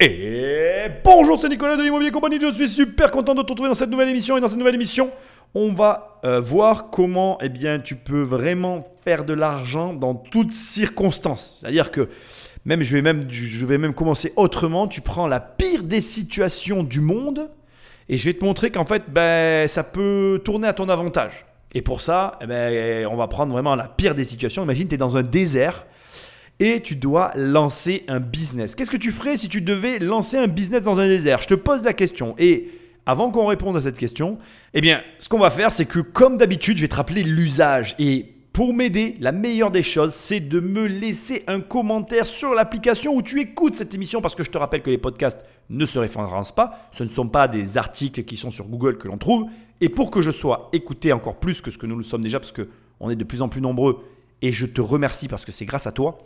Et bonjour, c'est Nicolas de Immobilier Compagnie. Je suis super content de te retrouver dans cette nouvelle émission. Et dans cette nouvelle émission, on va euh, voir comment eh bien, tu peux vraiment faire de l'argent dans toutes circonstances. C'est-à-dire que même je, vais même, je vais même commencer autrement. Tu prends la pire des situations du monde et je vais te montrer qu'en fait, ben, ça peut tourner à ton avantage. Et pour ça, eh ben, on va prendre vraiment la pire des situations. Imagine, tu es dans un désert et tu dois lancer un business. Qu'est-ce que tu ferais si tu devais lancer un business dans un désert? Je te pose la question. Et avant qu'on réponde à cette question, eh bien, ce qu'on va faire, c'est que comme d'habitude, je vais te rappeler l'usage. Et pour m'aider, la meilleure des choses, c'est de me laisser un commentaire sur l'application où tu écoutes cette émission, parce que je te rappelle que les podcasts ne se référencent pas. Ce ne sont pas des articles qui sont sur Google que l'on trouve. Et pour que je sois écouté encore plus que ce que nous le sommes déjà, parce qu'on est de plus en plus nombreux, et je te remercie parce que c'est grâce à toi,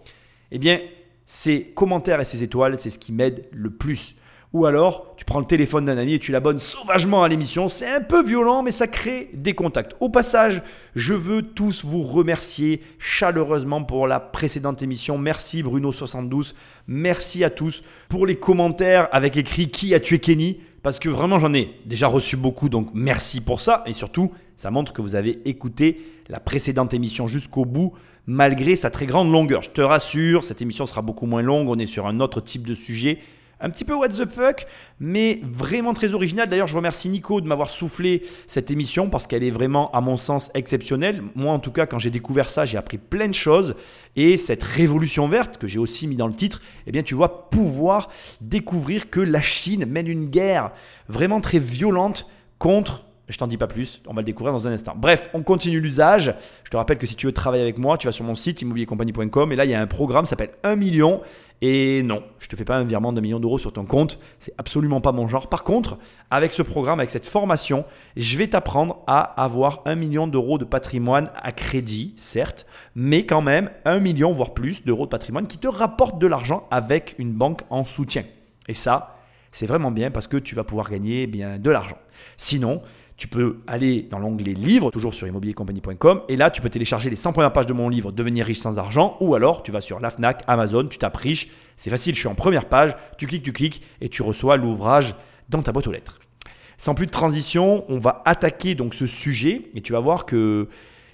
eh bien, ces commentaires et ces étoiles, c'est ce qui m'aide le plus. Ou alors, tu prends le téléphone d'un ami et tu l'abonnes sauvagement à l'émission. C'est un peu violent, mais ça crée des contacts. Au passage, je veux tous vous remercier chaleureusement pour la précédente émission. Merci Bruno72. Merci à tous pour les commentaires avec écrit Qui a tué Kenny? Parce que vraiment, j'en ai déjà reçu beaucoup, donc merci pour ça. Et surtout, ça montre que vous avez écouté la précédente émission jusqu'au bout malgré sa très grande longueur. Je te rassure, cette émission sera beaucoup moins longue, on est sur un autre type de sujet. Un petit peu what the fuck, mais vraiment très original. D'ailleurs, je remercie Nico de m'avoir soufflé cette émission parce qu'elle est vraiment, à mon sens, exceptionnelle. Moi, en tout cas, quand j'ai découvert ça, j'ai appris plein de choses. Et cette révolution verte, que j'ai aussi mis dans le titre, eh bien, tu vois, pouvoir découvrir que la Chine mène une guerre vraiment très violente contre je t'en dis pas plus, on va le découvrir dans un instant. Bref, on continue l'usage. Je te rappelle que si tu veux travailler avec moi, tu vas sur mon site immobiliercompagnie.com et là il y a un programme qui s'appelle 1 million. Et non, je te fais pas un virement d'un million d'euros sur ton compte, c'est absolument pas mon genre. Par contre, avec ce programme, avec cette formation, je vais t'apprendre à avoir un million d'euros de patrimoine à crédit, certes, mais quand même un million voire plus d'euros de patrimoine qui te rapporte de l'argent avec une banque en soutien. Et ça, c'est vraiment bien parce que tu vas pouvoir gagner bien de l'argent. Sinon, tu peux aller dans l'onglet livres, toujours sur immobiliercompagnie.com, et là tu peux télécharger les 100 premières pages de mon livre Devenir riche sans argent, ou alors tu vas sur la Fnac, Amazon, tu tapes riche, c'est facile, je suis en première page, tu cliques, tu cliques, et tu reçois l'ouvrage dans ta boîte aux lettres. Sans plus de transition, on va attaquer donc ce sujet, et tu vas voir que,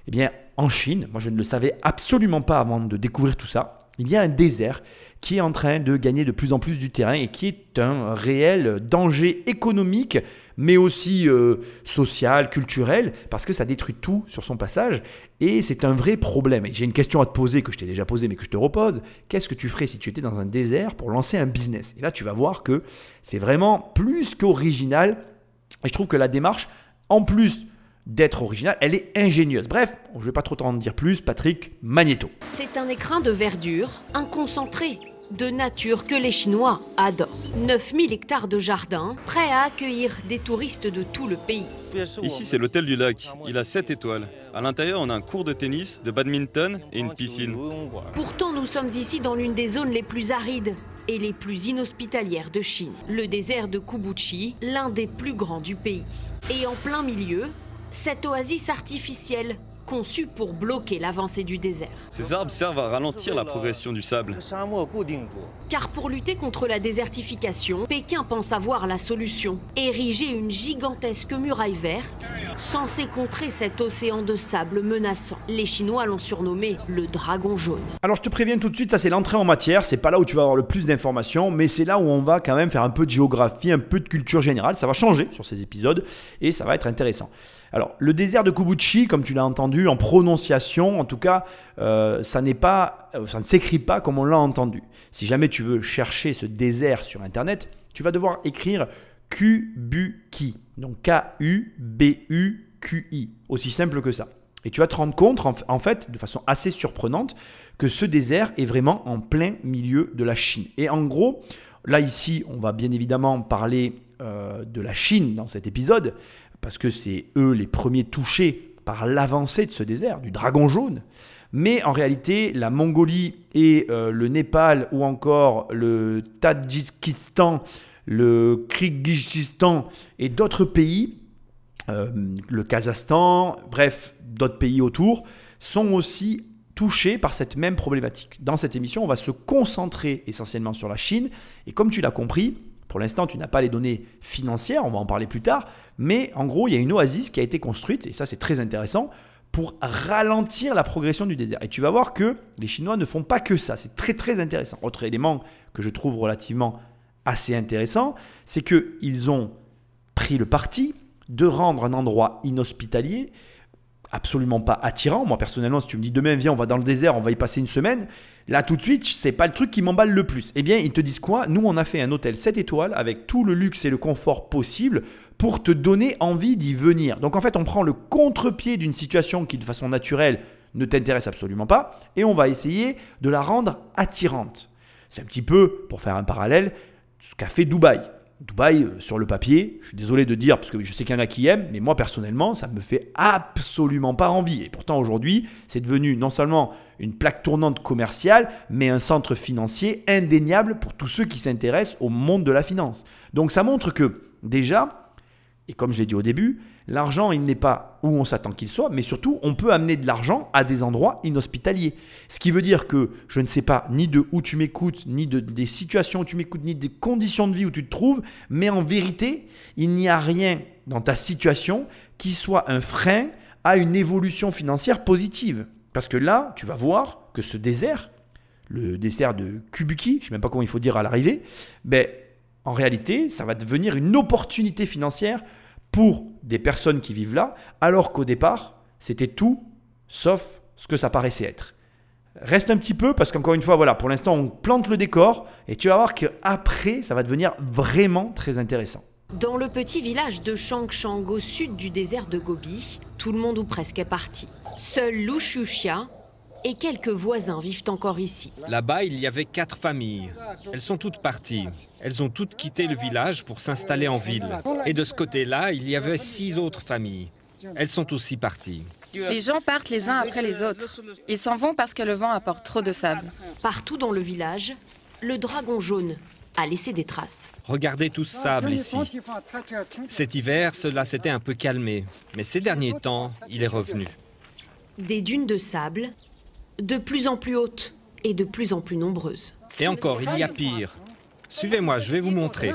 eh bien, en Chine, moi je ne le savais absolument pas avant de découvrir tout ça, il y a un désert qui est en train de gagner de plus en plus du terrain et qui est un réel danger économique, mais aussi euh, social, culturel, parce que ça détruit tout sur son passage. Et c'est un vrai problème. Et j'ai une question à te poser que je t'ai déjà posée, mais que je te repose. Qu'est-ce que tu ferais si tu étais dans un désert pour lancer un business? Et là, tu vas voir que c'est vraiment plus qu'original. Et je trouve que la démarche, en plus d'être originale, elle est ingénieuse. Bref, je ne vais pas trop t'en dire plus, Patrick Magneto. C'est un écrin de verdure, un concentré de nature que les Chinois adorent. 9000 hectares de jardin, prêts à accueillir des touristes de tout le pays. Ici, c'est l'hôtel du lac. Il a 7 étoiles. À l'intérieur, on a un cours de tennis, de badminton et une piscine. Pourtant, nous sommes ici dans l'une des zones les plus arides et les plus inhospitalières de Chine. Le désert de Kubuchi, l'un des plus grands du pays. Et en plein milieu, cette oasis artificielle conçue pour bloquer l'avancée du désert. Ces arbres servent à ralentir la progression du sable. Car pour lutter contre la désertification, Pékin pense avoir la solution. Ériger une gigantesque muraille verte, censée contrer cet océan de sable menaçant. Les Chinois l'ont surnommé le dragon jaune. Alors je te préviens tout de suite, ça c'est l'entrée en matière, c'est pas là où tu vas avoir le plus d'informations, mais c'est là où on va quand même faire un peu de géographie, un peu de culture générale, ça va changer sur ces épisodes et ça va être intéressant. Alors, le désert de Kubuchi, comme tu l'as entendu, en prononciation, en tout cas, euh, ça n'est pas, euh, ça ne s'écrit pas comme on l'a entendu. Si jamais tu veux chercher ce désert sur Internet, tu vas devoir écrire Kubuki, donc K-U-B-U-Q-I, aussi simple que ça. Et tu vas te rendre compte, en fait, de façon assez surprenante, que ce désert est vraiment en plein milieu de la Chine. Et en gros, là ici, on va bien évidemment parler euh, de la Chine dans cet épisode, parce que c'est eux les premiers touchés par l'avancée de ce désert, du dragon jaune. Mais en réalité, la Mongolie et euh, le Népal ou encore le Tadjikistan, le Kyrgyzstan et d'autres pays, euh, le Kazakhstan, bref, d'autres pays autour, sont aussi touchés par cette même problématique. Dans cette émission, on va se concentrer essentiellement sur la Chine. Et comme tu l'as compris, pour l'instant, tu n'as pas les données financières, on va en parler plus tard, mais en gros, il y a une oasis qui a été construite, et ça c'est très intéressant, pour ralentir la progression du désert. Et tu vas voir que les Chinois ne font pas que ça, c'est très très intéressant. Autre élément que je trouve relativement assez intéressant, c'est qu'ils ont pris le parti de rendre un endroit inhospitalier absolument pas attirant. Moi, personnellement, si tu me dis demain, viens, on va dans le désert, on va y passer une semaine, là, tout de suite, c'est pas le truc qui m'emballe le plus. Eh bien, ils te disent quoi? Nous, on a fait un hôtel 7 étoiles avec tout le luxe et le confort possible pour te donner envie d'y venir. Donc, en fait, on prend le contre-pied d'une situation qui, de façon naturelle, ne t'intéresse absolument pas et on va essayer de la rendre attirante. C'est un petit peu, pour faire un parallèle, ce qu'a fait Dubaï. Dubaï, euh, sur le papier, je suis désolé de dire, parce que je sais qu'il y en a qui aiment, mais moi personnellement, ça ne me fait absolument pas envie. Et pourtant aujourd'hui, c'est devenu non seulement une plaque tournante commerciale, mais un centre financier indéniable pour tous ceux qui s'intéressent au monde de la finance. Donc ça montre que déjà, et comme je l'ai dit au début, l'argent, il n'est pas où on s'attend qu'il soit, mais surtout, on peut amener de l'argent à des endroits inhospitaliers. Ce qui veut dire que je ne sais pas ni de où tu m'écoutes, ni de, des situations où tu m'écoutes, ni des conditions de vie où tu te trouves, mais en vérité, il n'y a rien dans ta situation qui soit un frein à une évolution financière positive. Parce que là, tu vas voir que ce désert, le désert de Kubuki, je ne sais même pas comment il faut dire à l'arrivée, ben, en réalité, ça va devenir une opportunité financière pour des personnes qui vivent là, alors qu'au départ, c'était tout sauf ce que ça paraissait être. Reste un petit peu parce qu'encore une fois, voilà, pour l'instant, on plante le décor et tu vas voir qu'après, ça va devenir vraiment très intéressant. Dans le petit village de Changchang au sud du désert de Gobi, tout le monde ou presque est parti. Seul Lu Shuxia et quelques voisins vivent encore ici. Là-bas, il y avait quatre familles. Elles sont toutes parties. Elles ont toutes quitté le village pour s'installer en ville. Et de ce côté-là, il y avait six autres familles. Elles sont aussi parties. Les gens partent les uns après les autres. Ils s'en vont parce que le vent apporte trop de sable. Partout dans le village, le dragon jaune a laissé des traces. Regardez tout ce sable ici. Cet hiver, cela s'était un peu calmé, mais ces derniers temps, il est revenu. Des dunes de sable de plus en plus hautes et de plus en plus nombreuses. Et encore, il y a pire. Suivez-moi, je vais vous montrer.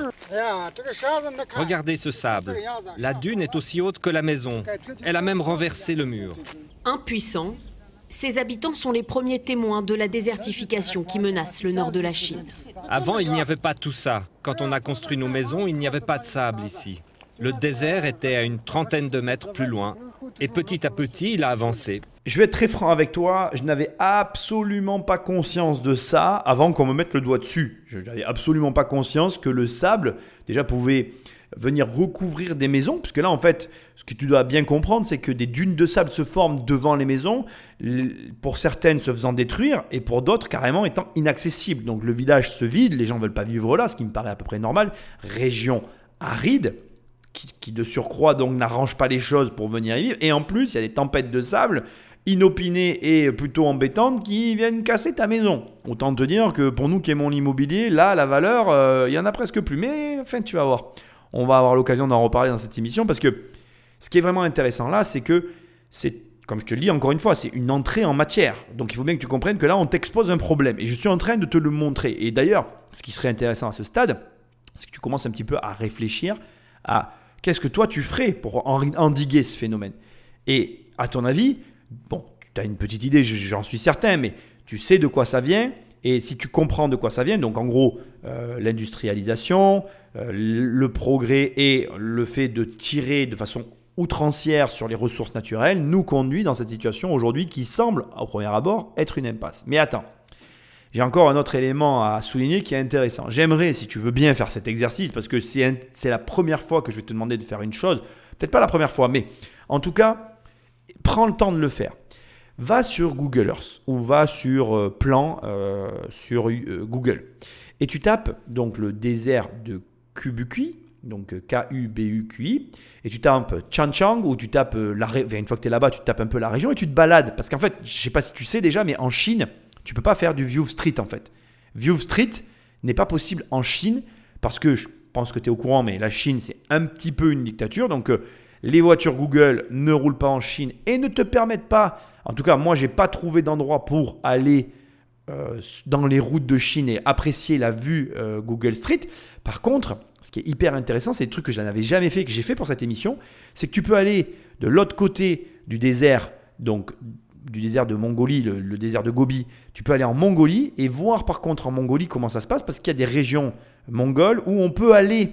Regardez ce sable. La dune est aussi haute que la maison. Elle a même renversé le mur. Impuissants, ces habitants sont les premiers témoins de la désertification qui menace le nord de la Chine. Avant, il n'y avait pas tout ça. Quand on a construit nos maisons, il n'y avait pas de sable ici. Le désert était à une trentaine de mètres plus loin. Et petit à petit, il a avancé. Je vais être très franc avec toi, je n'avais absolument pas conscience de ça avant qu'on me mette le doigt dessus. Je n'avais absolument pas conscience que le sable déjà pouvait venir recouvrir des maisons, puisque là en fait, ce que tu dois bien comprendre, c'est que des dunes de sable se forment devant les maisons, pour certaines se faisant détruire, et pour d'autres carrément étant inaccessibles. Donc le village se vide, les gens ne veulent pas vivre là, ce qui me paraît à peu près normal. Région aride, qui, de surcroît donc n'arrange pas les choses pour venir y vivre, et en plus il y a des tempêtes de sable inopinées et plutôt embêtantes qui viennent casser ta maison. Autant te dire que pour nous qui aimons l'immobilier, là, la valeur, euh, il y en a presque plus. Mais enfin, tu vas voir. On va avoir l'occasion d'en reparler dans cette émission parce que ce qui est vraiment intéressant là, c'est que c'est, comme je te le dis encore une fois, c'est une entrée en matière. Donc il faut bien que tu comprennes que là, on t'expose un problème. Et je suis en train de te le montrer. Et d'ailleurs, ce qui serait intéressant à ce stade, c'est que tu commences un petit peu à réfléchir à qu'est-ce que toi tu ferais pour endiguer ce phénomène. Et à ton avis, bon, tu as une petite idée, j'en suis certain, mais tu sais de quoi ça vient. Et si tu comprends de quoi ça vient, donc en gros, euh, l'industrialisation, euh, le progrès et le fait de tirer de façon outrancière sur les ressources naturelles nous conduit dans cette situation aujourd'hui qui semble, au premier abord, être une impasse. Mais attends, j'ai encore un autre élément à souligner qui est intéressant. J'aimerais, si tu veux bien faire cet exercice, parce que c'est la première fois que je vais te demander de faire une chose, peut-être pas la première fois, mais en tout cas, prends le temps de le faire. Va sur Google Earth ou va sur euh, plan euh, sur euh, Google et tu tapes donc le désert de Kubuki, donc K-U-B-U-Q-I, et tu tapes Chanchang ou tu tapes la une fois que tu es là-bas, tu tapes un peu la région et tu te balades parce qu'en fait, je sais pas si tu sais déjà, mais en Chine, tu peux pas faire du View Street en fait. View Street n'est pas possible en Chine parce que je pense que tu es au courant, mais la Chine c'est un petit peu une dictature, donc les voitures Google ne roulent pas en Chine et ne te permettent pas, en tout cas moi j'ai pas trouvé d'endroit pour aller euh, dans les routes de Chine et apprécier la vue euh, Google Street. Par contre, ce qui est hyper intéressant, c'est le truc que je n'avais jamais fait, que j'ai fait pour cette émission, c'est que tu peux aller de l'autre côté du désert, donc du désert de Mongolie, le, désert de Gobi, tu peux aller en Mongolie et voir par contre en Mongolie comment ça se passe, parce qu'il y a des régions mongoles où on peut aller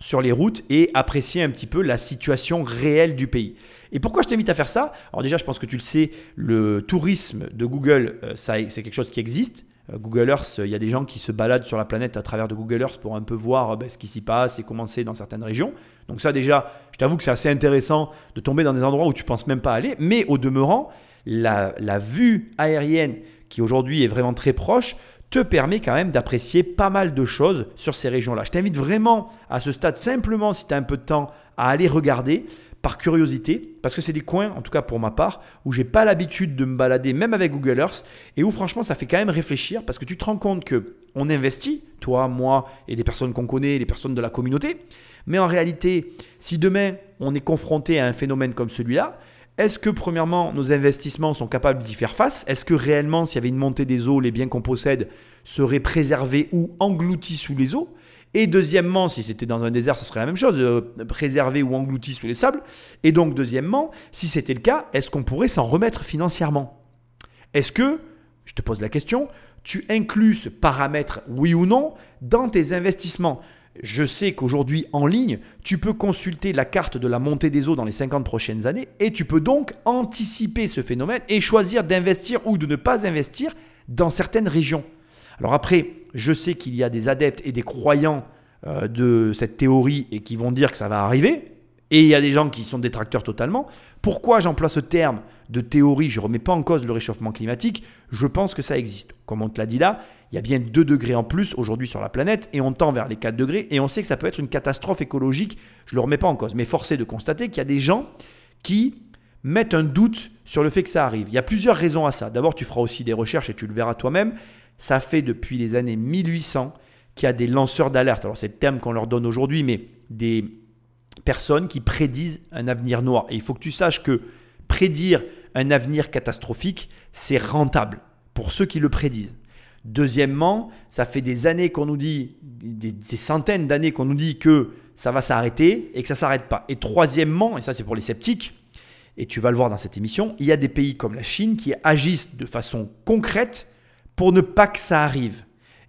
sur les routes et apprécier un petit peu la situation réelle du pays. Et pourquoi je t'invite à faire ça? Alors déjà, je pense que tu le sais, le tourisme de Google, euh, c'est quelque chose qui existe. Euh, Google Earth, il y a des gens qui se baladent sur la planète à travers de Google Earth pour un peu voir ben, ce qui s'y passe et comment c'est dans certaines régions. Donc ça déjà, je t'avoue que c'est assez intéressant de tomber dans des endroits où tu penses même pas aller. Mais au demeurant, la vue aérienne qui aujourd'hui est vraiment très proche, te permet quand même d'apprécier pas mal de choses sur ces régions-là. Je t'invite vraiment à ce stade, simplement si tu as un peu de temps, à aller regarder par curiosité, parce que c'est des coins, en tout cas pour ma part, où j'ai pas l'habitude de me balader, même avec Google Earth, et où franchement ça fait quand même réfléchir, parce que tu te rends compte que on investit, toi, moi et des personnes qu'on connaît, les personnes de la communauté, mais en réalité, si demain on est confronté à un phénomène comme celui-là, est-ce que premièrement nos investissements sont capables d'y faire face? Est-ce que réellement s'il y avait une montée des eaux, les biens qu'on possède seraient préservés ou engloutis sous les eaux? Et deuxièmement, si c'était dans un désert, ce serait la même chose, euh, préservé ou englouti sous les sables. Et donc, deuxièmement, si c'était le cas, est-ce qu'on pourrait s'en remettre financièrement? Est-ce que, je te pose la question, tu inclus ce paramètre, oui ou non, dans tes investissements? Je sais qu'aujourd'hui en ligne, tu peux consulter la carte de la montée des eaux dans les 50 prochaines années et tu peux donc anticiper ce phénomène et choisir d'investir ou de ne pas investir dans certaines régions. Alors après, je sais qu'il y a des adeptes et des croyants euh, de cette théorie et qui vont dire que ça va arriver. Et il y a des gens qui sont détracteurs totalement. Pourquoi j'emploie ce terme de théorie Je ne remets pas en cause le réchauffement climatique. Je pense que ça existe. Comme on te l'a dit là, il y a bien 2 degrés en plus aujourd'hui sur la planète et on tend vers les 4 degrés et on sait que ça peut être une catastrophe écologique. Je ne le remets pas en cause. Mais force est de constater qu'il y a des gens qui mettent un doute sur le fait que ça arrive. Il y a plusieurs raisons à ça. D'abord, tu feras aussi des recherches et tu le verras toi-même. Ça fait depuis les années 1800 qu'il y a des lanceurs d'alerte. Alors c'est le terme qu'on leur donne aujourd'hui, mais des personnes qui prédisent un avenir noir. Et il faut que tu saches que prédire un avenir catastrophique, c'est rentable pour ceux qui le prédisent. Deuxièmement, ça fait des années qu'on nous dit, des, centaines d'années qu'on nous dit que ça va s'arrêter et que ça ne s'arrête pas. Et troisièmement, et ça c'est pour les sceptiques, et tu vas le voir dans cette émission, il y a des pays comme la Chine qui agissent de façon concrète pour ne pas que ça arrive.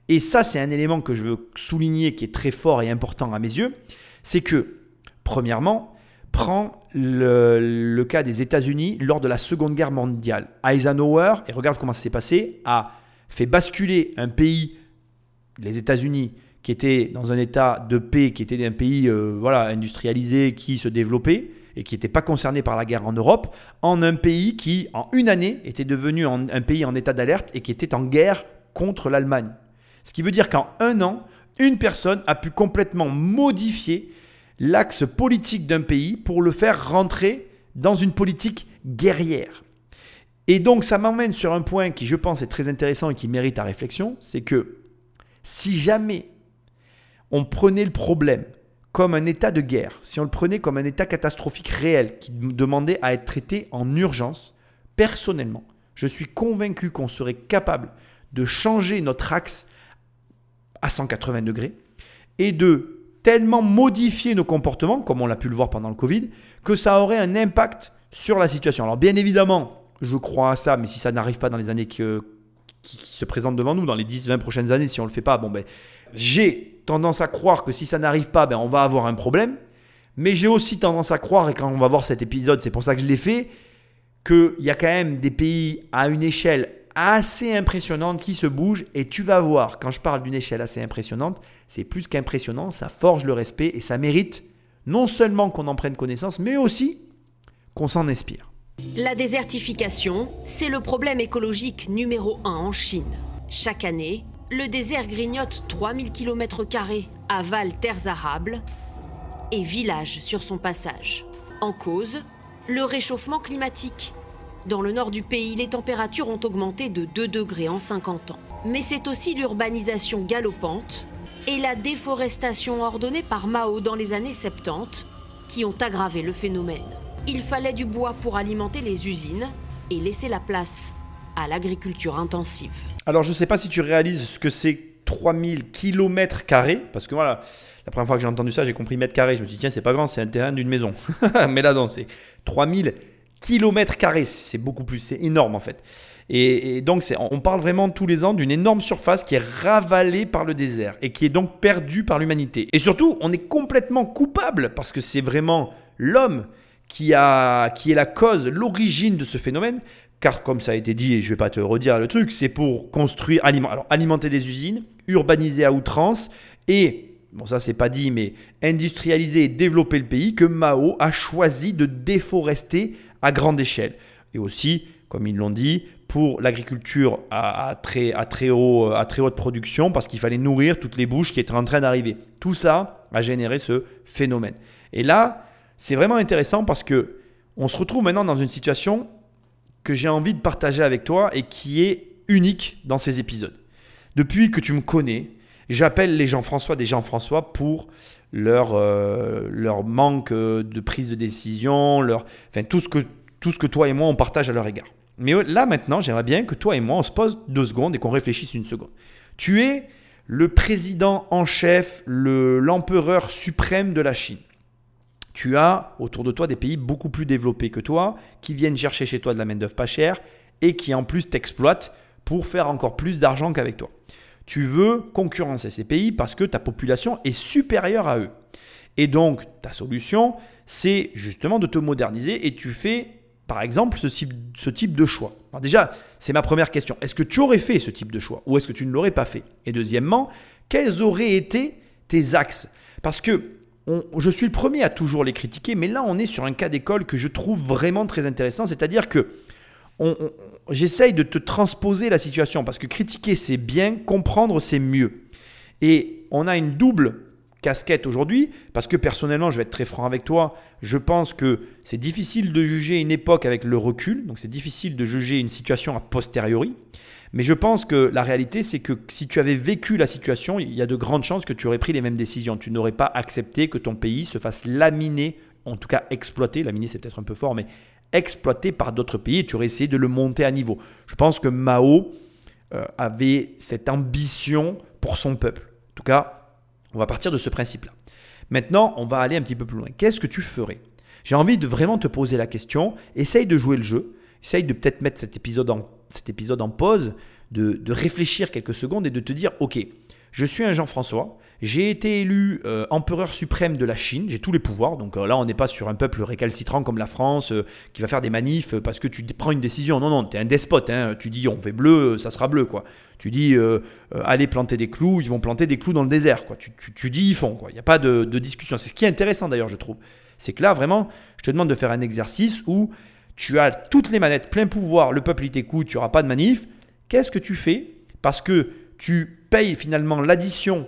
Et ça, c'est un élément que je veux souligner qui est très fort et important à mes yeux. C'est que, premièrement, prends le, cas des États-Unis lors de la Seconde Guerre mondiale. Eisenhower, et regarde comment ça s'est passé, a fait basculer un pays, les États-Unis, qui était dans un état de paix, qui était un pays euh, voilà, industrialisé, qui se développait, et qui n'était pas concerné par la guerre en Europe, en un pays qui, en une année, était devenu un pays en état d'alerte et qui était en guerre contre l'Allemagne. Ce qui veut dire qu'en un an, une personne a pu complètement modifier l'axe politique d'un pays pour le faire rentrer dans une politique guerrière. Et donc ça m'emmène sur un point qui je pense est très intéressant et qui mérite à réflexion, c'est que si jamais on prenait le problème comme un état de guerre, si on le prenait comme un état catastrophique réel qui demandait à être traité en urgence, personnellement, je suis convaincu qu'on serait capable de changer notre axe à 180 degrés et de tellement modifier nos comportements, comme on l'a pu le voir pendant le Covid, que ça aurait un impact sur la situation. Alors bien évidemment, je crois à ça, mais si ça n'arrive pas dans les années qui, se présentent devant nous, dans les 10-20 prochaines années, si on ne le fait pas, bon ben, j'ai tendance à croire que si ça n'arrive pas, ben, on va avoir un problème. Mais j'ai aussi tendance à croire, et quand on va voir cet épisode, c'est pour ça que je l'ai fait, qu'il y a quand même des pays à une échelle assez impressionnante qui se bougent. Et tu vas voir, quand je parle d'une échelle assez impressionnante, c'est plus qu'impressionnant, ça forge le respect et ça mérite non seulement qu'on en prenne connaissance, mais aussi qu'on s'en inspire. La désertification, c'est le problème écologique numéro un en Chine. Chaque année, le désert grignote 3000 km, avale terres arables et villages sur son passage. En cause, le réchauffement climatique. Dans le nord du pays, les températures ont augmenté de 2 degrés en 50 ans. Mais c'est aussi l'urbanisation galopante et la déforestation ordonnée par Mao dans les années 70 qui ont aggravé le phénomène. Il fallait du bois pour alimenter les usines et laisser la place à l'agriculture intensive. Alors, je ne sais pas si tu réalises ce que c'est 3000 km parce que voilà, la première fois que j'ai entendu ça, j'ai compris mètre carré. Je me suis dit, tiens, c'est pas grand, c'est un terrain d'une maison. Mais là, non, c'est 3000 km c'est beaucoup plus, c'est énorme en fait. Et, donc, on parle vraiment tous les ans d'une énorme surface qui est ravalée par le désert et qui est donc perdue par l'humanité. Et surtout, on est complètement coupable parce que c'est vraiment l'homme qui est la cause, l'origine de ce phénomène. Car comme ça a été dit, et je ne vais pas te redire le truc, c'est pour construire, alors, alimenter des usines, urbaniser à outrance et bon ça c'est pas dit, mais industrialiser et développer le pays, que Mao a choisi de déforester à grande échelle. Et aussi, comme ils l'ont dit, pour l'agriculture à, très, à, très à très haute production, parce qu'il fallait nourrir toutes les bouches qui étaient en train d'arriver. Tout ça a généré ce phénomène. Et là, c'est vraiment intéressant parce que on se retrouve maintenant dans une situation que j'ai envie de partager avec toi et qui est unique dans ces épisodes. Depuis que tu me connais, j'appelle les gens François des gens François pour leur, euh, leur manque de prise de décision, leur, enfin, tout, ce que, tout ce que toi et moi on partage à leur égard. Mais là maintenant, j'aimerais bien que toi et moi on se pose deux secondes et qu'on réfléchisse une seconde. Tu es le président en chef, l'empereur suprême de la Chine. Tu as autour de toi des pays beaucoup plus développés que toi, qui viennent chercher chez toi de la main-d'œuvre pas chère et qui en plus t'exploitent pour faire encore plus d'argent qu'avec toi. Tu veux concurrencer ces pays parce que ta population est supérieure à eux. Et donc, ta solution, c'est justement de te moderniser et tu fais, par exemple, ce type, de choix. déjà, c'est ma première question. Est-ce que tu aurais fait ce type de choix ou est-ce que tu ne l'aurais pas fait? Et deuxièmement, quels auraient été tes axes? Parce que je suis le premier à toujours les critiquer, mais là, on est sur un cas d'école que je trouve vraiment très intéressant. C'est-à-dire que j'essaye de te transposer la situation parce que critiquer c'est bien, comprendre c'est mieux. Et on a une double casquette aujourd'hui parce que personnellement, je vais être très franc avec toi, je pense que c'est difficile de juger une époque avec le recul, donc c'est difficile de juger une situation a posteriori. Mais je pense que la réalité, c'est que si tu avais vécu la situation, il y a de grandes chances que tu aurais pris les mêmes décisions. Tu n'aurais pas accepté que ton pays se fasse laminer, en tout cas exploiter, laminer c'est peut-être un peu fort, mais exploité par d'autres pays tu aurais essayé de le monter à niveau. Je pense que Mao euh, avait cette ambition pour son peuple. En tout cas, on va partir de ce principe-là. Maintenant, on va aller un petit peu plus loin. Qu'est-ce que tu ferais? J'ai envie de vraiment te poser la question. Essaye de jouer le jeu. Essaye de peut-être mettre cet épisode en, pause, de réfléchir quelques secondes et de te dire, OK, je suis un Jean-François, j'ai été élu euh, empereur suprême de la Chine, j'ai tous les pouvoirs, donc euh, là on n'est pas sur un peuple récalcitrant comme la France euh, qui va faire des manifs parce que tu prends une décision. Non, non, tu es un despote, hein. tu dis on fait bleu, ça sera bleu. quoi. Tu dis allez planter des clous, ils vont planter des clous dans le désert. Tu, dis ils font, il n'y a pas de, de discussion. C'est ce qui est intéressant d'ailleurs, je trouve. C'est que là vraiment, je te demande de faire un exercice où tu as toutes les manettes, plein pouvoir, le peuple il t'écoute, tu n'auras pas de manif. Qu'est-ce que tu fais? Parce que tu payes finalement l'addition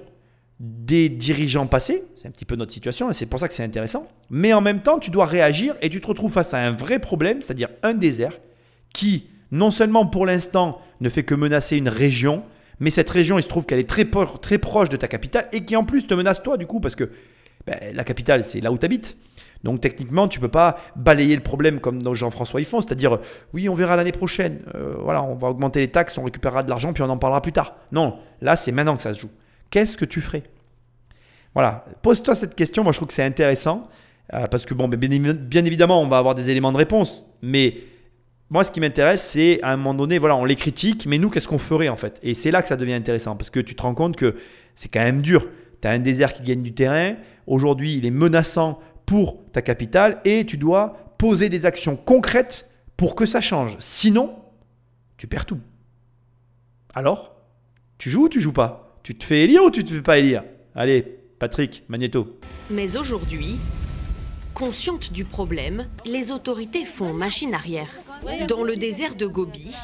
des dirigeants passés, c'est un petit peu notre situation et c'est pour ça que c'est intéressant, mais en même temps tu dois réagir et tu te retrouves face à un vrai problème, c'est-à-dire un désert qui non seulement pour l'instant ne fait que menacer une région, mais cette région il se trouve qu'elle est très, proche de ta capitale et qui en plus te menace toi du coup parce que ben, la capitale c'est là où tu habites. Donc techniquement, tu peux pas balayer le problème comme Jean-François y font, c'est-à-dire oui, on verra l'année prochaine, euh, voilà, on va augmenter les taxes, on récupérera de l'argent, puis on en parlera plus tard. Non, là c'est maintenant que ça se joue qu'est-ce que tu ferais? Voilà, pose-toi cette question, moi je trouve que c'est intéressant, euh, parce que bon, bien, bien, évidemment, on va avoir des éléments de réponse, mais moi ce qui m'intéresse, c'est à un moment donné, voilà, on les critique, mais nous, qu'est-ce qu'on ferait en fait? Et c'est là que ça devient intéressant, parce que tu te rends compte que c'est quand même dur. Tu as un désert qui gagne du terrain, aujourd'hui il est menaçant pour ta capitale, et tu dois poser des actions concrètes pour que ça change. Sinon, tu perds tout. Alors, tu joues ou tu joues pas? Tu te fais élire ou tu te fais pas élire? Allez, Patrick, Magneto. Mais aujourd'hui, conscientes du problème, les autorités font machine arrière. Dans le désert de Gobi,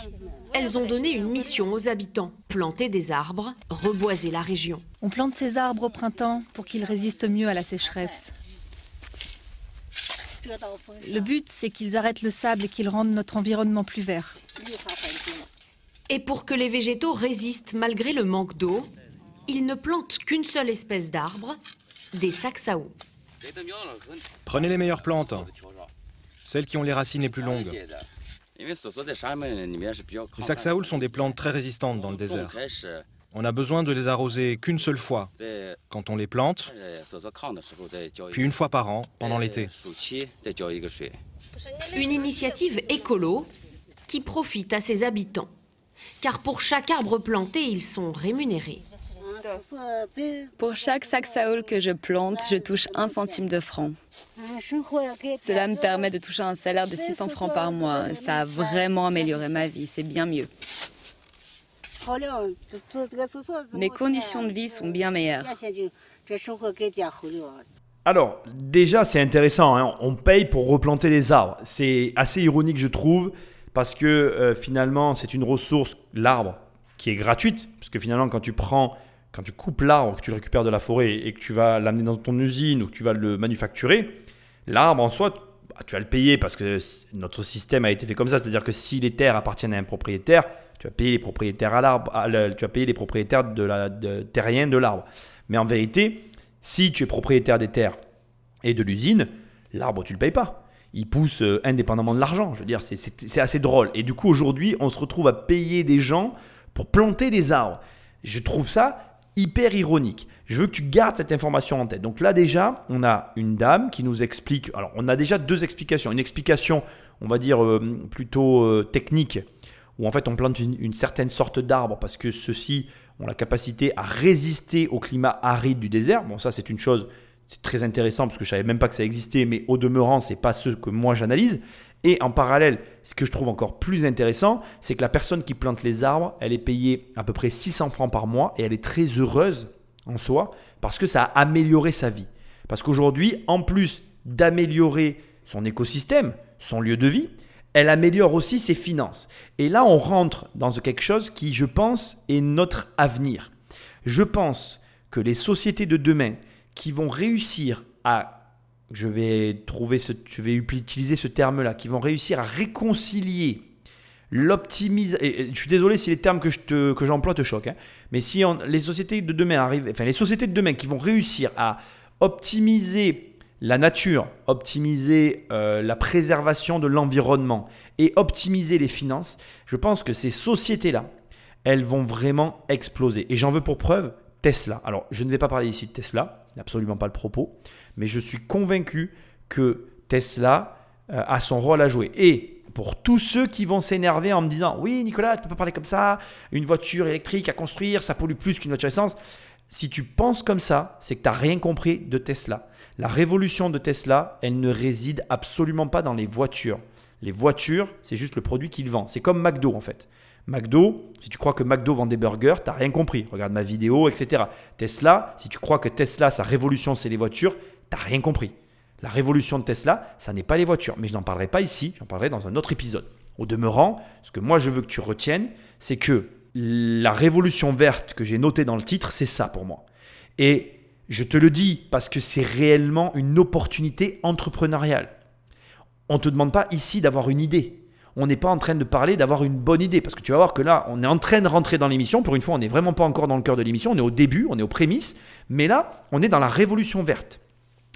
elles ont donné une mission aux habitants planter des arbres, reboiser la région. On plante ces arbres au printemps pour qu'ils résistent mieux à la sécheresse. Le but, c'est qu'ils arrêtent le sable et qu'ils rendent notre environnement plus vert. Et pour que les végétaux résistent malgré le manque d'eau, ils ne plantent qu'une seule espèce d'arbre, des saxaos. Prenez les meilleures plantes, celles qui ont les racines les plus longues. Les saxaouls sont des plantes très résistantes dans le désert. On a besoin de les arroser qu'une seule fois, quand on les plante, puis une fois par an, pendant l'été. Une initiative écolo qui profite à ses habitants. Car pour chaque arbre planté, ils sont rémunérés. Pour chaque saxaoul que je plante, je touche un centime de franc. Cela me permet de toucher un salaire de 600 francs par mois. Ça a vraiment amélioré ma vie, c'est bien mieux. Mes conditions de vie sont bien meilleures. Alors, déjà, c'est intéressant. hein. On paye pour replanter des arbres. C'est assez ironique, je trouve, parce que euh, finalement, c'est une ressource, l'arbre, qui est gratuite. Parce que finalement, quand tu prends, quand tu coupes l'arbre, que tu le récupères de la forêt et que tu vas l'amener dans ton usine ou que tu vas le manufacturer, l'arbre en soi, bah, tu vas le payer parce que notre système a été fait comme ça. C'est-à-dire que si les terres appartiennent à un propriétaire, tu vas payer les propriétaires à l'arbre, tu vas payer les propriétaires de la de, terriens de l'arbre. Mais en vérité, si tu es propriétaire des terres et de l'usine, l'arbre, tu le payes pas. Il pousse euh, indépendamment de l'argent. Je veux dire, c'est assez drôle. Et du coup, aujourd'hui, on se retrouve à payer des gens pour planter des arbres. Je trouve ça hyper ironique. Je veux que tu gardes cette information en tête. Donc là déjà, on a une dame qui nous explique. Alors on a déjà deux explications. Une explication, on va dire euh, plutôt euh, technique, où en fait on plante une, certaine sorte d'arbre parce que ceux-ci ont la capacité à résister au climat aride du désert. Bon ça c'est une chose, c'est très intéressant parce que je savais même pas que ça existait, mais au demeurant c'est pas ce que moi j'analyse. Et en parallèle, ce que je trouve encore plus intéressant, c'est que la personne qui plante les arbres, elle est payée à peu près 600 francs par mois et elle est très heureuse en soi parce que ça a amélioré sa vie. Parce qu'aujourd'hui, en plus d'améliorer son écosystème, son lieu de vie, elle améliore aussi ses finances. Et là, on rentre dans quelque chose qui, je pense, est notre avenir. Je pense que les sociétés de demain qui vont réussir à je vais trouver je vais utiliser ce terme-là, qui vont réussir à réconcilier l'optimisation. Je suis désolé si les termes que je que j'emploie te choquent, hein, mais si les sociétés de demain arrivent, enfin les sociétés de demain qui vont réussir à optimiser la nature, optimiser euh, la préservation de l'environnement et optimiser les finances, je pense que ces sociétés-là, elles vont vraiment exploser. Et j'en veux pour preuve Tesla. Alors, je ne vais pas parler ici de Tesla, ce n'est absolument pas le propos, mais je suis convaincu que Tesla euh, a son rôle à jouer. Et pour tous ceux qui vont s'énerver en me disant Oui, Nicolas, tu peux pas parler comme ça, une voiture électrique à construire, ça pollue plus qu'une voiture essence. Si tu penses comme ça, c'est que tu n'as rien compris de Tesla. La révolution de Tesla, elle ne réside absolument pas dans les voitures. Les voitures, c'est juste le produit qu'ils vendent. C'est comme McDo en fait. McDo, si tu crois que McDo vend des burgers, t'as rien compris. Regarde ma vidéo, etc. Tesla, si tu crois que Tesla, sa révolution, c'est les voitures, t'as rien compris. La révolution de Tesla, ça n'est pas les voitures. Mais je n'en parlerai pas ici, j'en parlerai dans un autre épisode. Au demeurant, ce que moi je veux que tu retiennes, c'est que la révolution verte que j'ai notée dans le titre, c'est ça pour moi. Et je te le dis parce que c'est réellement une opportunité entrepreneuriale. On ne te demande pas ici d'avoir une idée. On n'est pas en train de parler d'avoir une bonne idée. Parce que tu vas voir que là, on est en train de rentrer dans l'émission. Pour une fois, on n'est vraiment pas encore dans le cœur de l'émission. On est au début, on est aux prémices. Mais là, on est dans la révolution verte.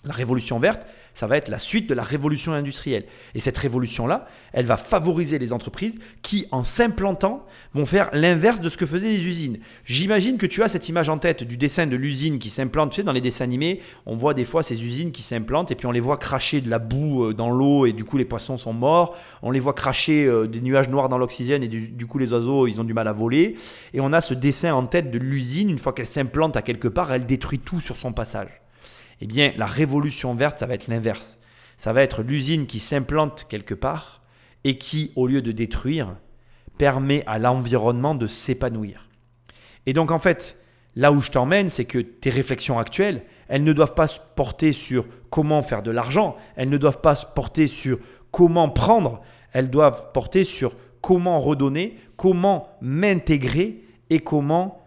La révolution verte, ça va être la suite de la révolution industrielle. Et cette révolution-là, elle va favoriser les entreprises qui, en s'implantant, vont faire l'inverse de ce que faisaient les usines. J'imagine que tu as cette image en tête du dessin de l'usine qui s'implante. Tu sais, dans les dessins animés, on voit des fois ces usines qui s'implantent et puis on les voit cracher de la boue euh, dans l'eau et du coup les poissons sont morts. On les voit cracher euh, des nuages noirs dans l'oxygène et du, du coup les oiseaux, ils ont du mal à voler. Et on a ce dessin en tête de l'usine, une fois qu'elle s'implante à quelque part, elle détruit tout sur son passage. Eh bien, la révolution verte, ça va être l'inverse. Ça va être l'usine qui s'implante quelque part et qui, au lieu de détruire, permet à l'environnement de s'épanouir. Et donc, en fait, là où je t'emmène, c'est que tes réflexions actuelles, elles ne doivent pas se porter sur comment faire de l'argent, elles ne doivent pas se porter sur comment prendre, elles doivent porter sur comment redonner, comment m'intégrer et comment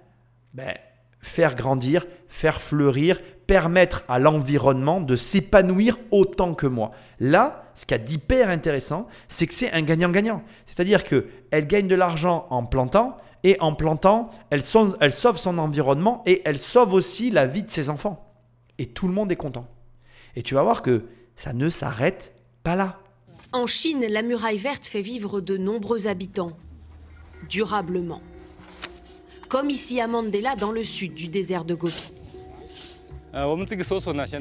ben, faire grandir, faire fleurir, permettre à l'environnement de s'épanouir autant que moi. Là, ce qu'il y a d'hyper intéressant, c'est que c'est un gagnant-gagnant. C'est-à-dire qu'elle gagne de l'argent en plantant, et en plantant, elle sauve, elle sauve son environnement et elle sauve aussi la vie de ses enfants. Et tout le monde est content. Et tu vas voir que ça ne s'arrête pas là. En Chine, la muraille verte fait vivre de nombreux habitants, durablement. Comme ici à Mandela, dans le sud du désert de Gobi.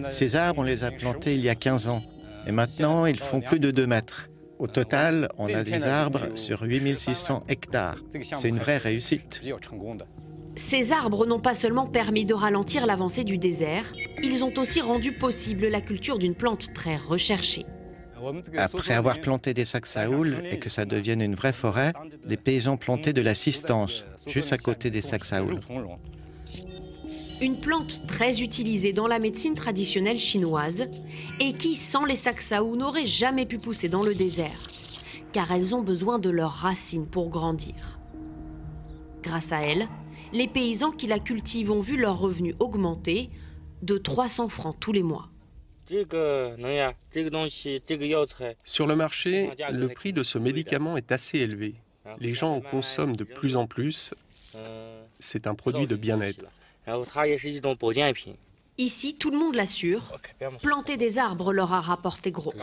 Ces arbres, on les a plantés il y a 15 ans. Et maintenant, ils font plus de 2 mètres. Au total, on a des arbres sur 8600 hectares. C'est une vraie réussite. Ces arbres n'ont pas seulement permis de ralentir l'avancée du désert, ils ont aussi rendu possible la culture d'une plante très recherchée. Après avoir planté des sacs saoul et que ça devienne une vraie forêt, les paysans plantaient de l'assistance, juste à côté des sacs saoul. Une plante très utilisée dans la médecine traditionnelle chinoise et qui, sans les saxaou, n'aurait jamais pu pousser dans le désert, car elles ont besoin de leurs racines pour grandir. Grâce à elles, les paysans qui la cultivent ont vu leurs revenus augmenter de 300 francs tous les mois. Sur le marché, le prix de ce médicament est assez élevé. Les gens en consomment de plus en plus. C'est un produit de bien-être. Ici, tout le monde l'assure, planter des arbres leur a rapporté gros.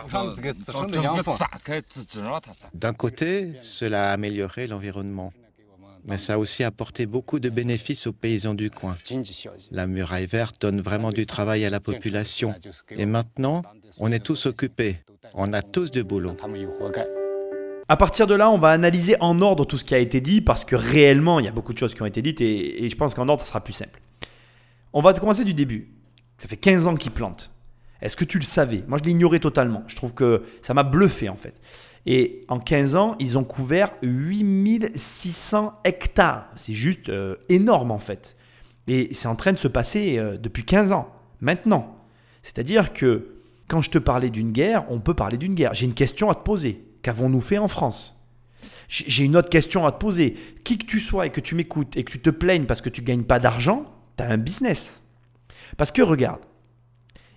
D'un côté, cela a amélioré l'environnement, mais ça a aussi apporté beaucoup de bénéfices aux paysans du coin. La muraille verte donne vraiment du travail à la population. Et maintenant, on est tous occupés. On a tous du boulot. À partir de là, on va analyser en ordre tout ce qui a été dit parce que réellement, il y a beaucoup de choses qui ont été dites et, et je pense qu'en ordre, ça sera plus simple. On va commencer du début. Ça fait 15 ans qu'ils plantent. Est-ce que tu le savais? Moi, je l'ignorais totalement. Je trouve que ça m'a bluffé en fait. Et en 15 ans, ils ont couvert 8600 hectares. C'est juste euh, énorme en fait. Et c'est en train de se passer euh, depuis 15 ans, maintenant. C'est-à-dire que quand je te parlais d'une guerre, on peut parler d'une guerre. J'ai une question à te poser. Qu'avons-nous fait en France? J'ai une autre question à te poser. Qui que tu sois et que tu m'écoutes et que tu te plaignes parce que tu ne gagnes pas d'argent, tu as un business. Parce que regarde,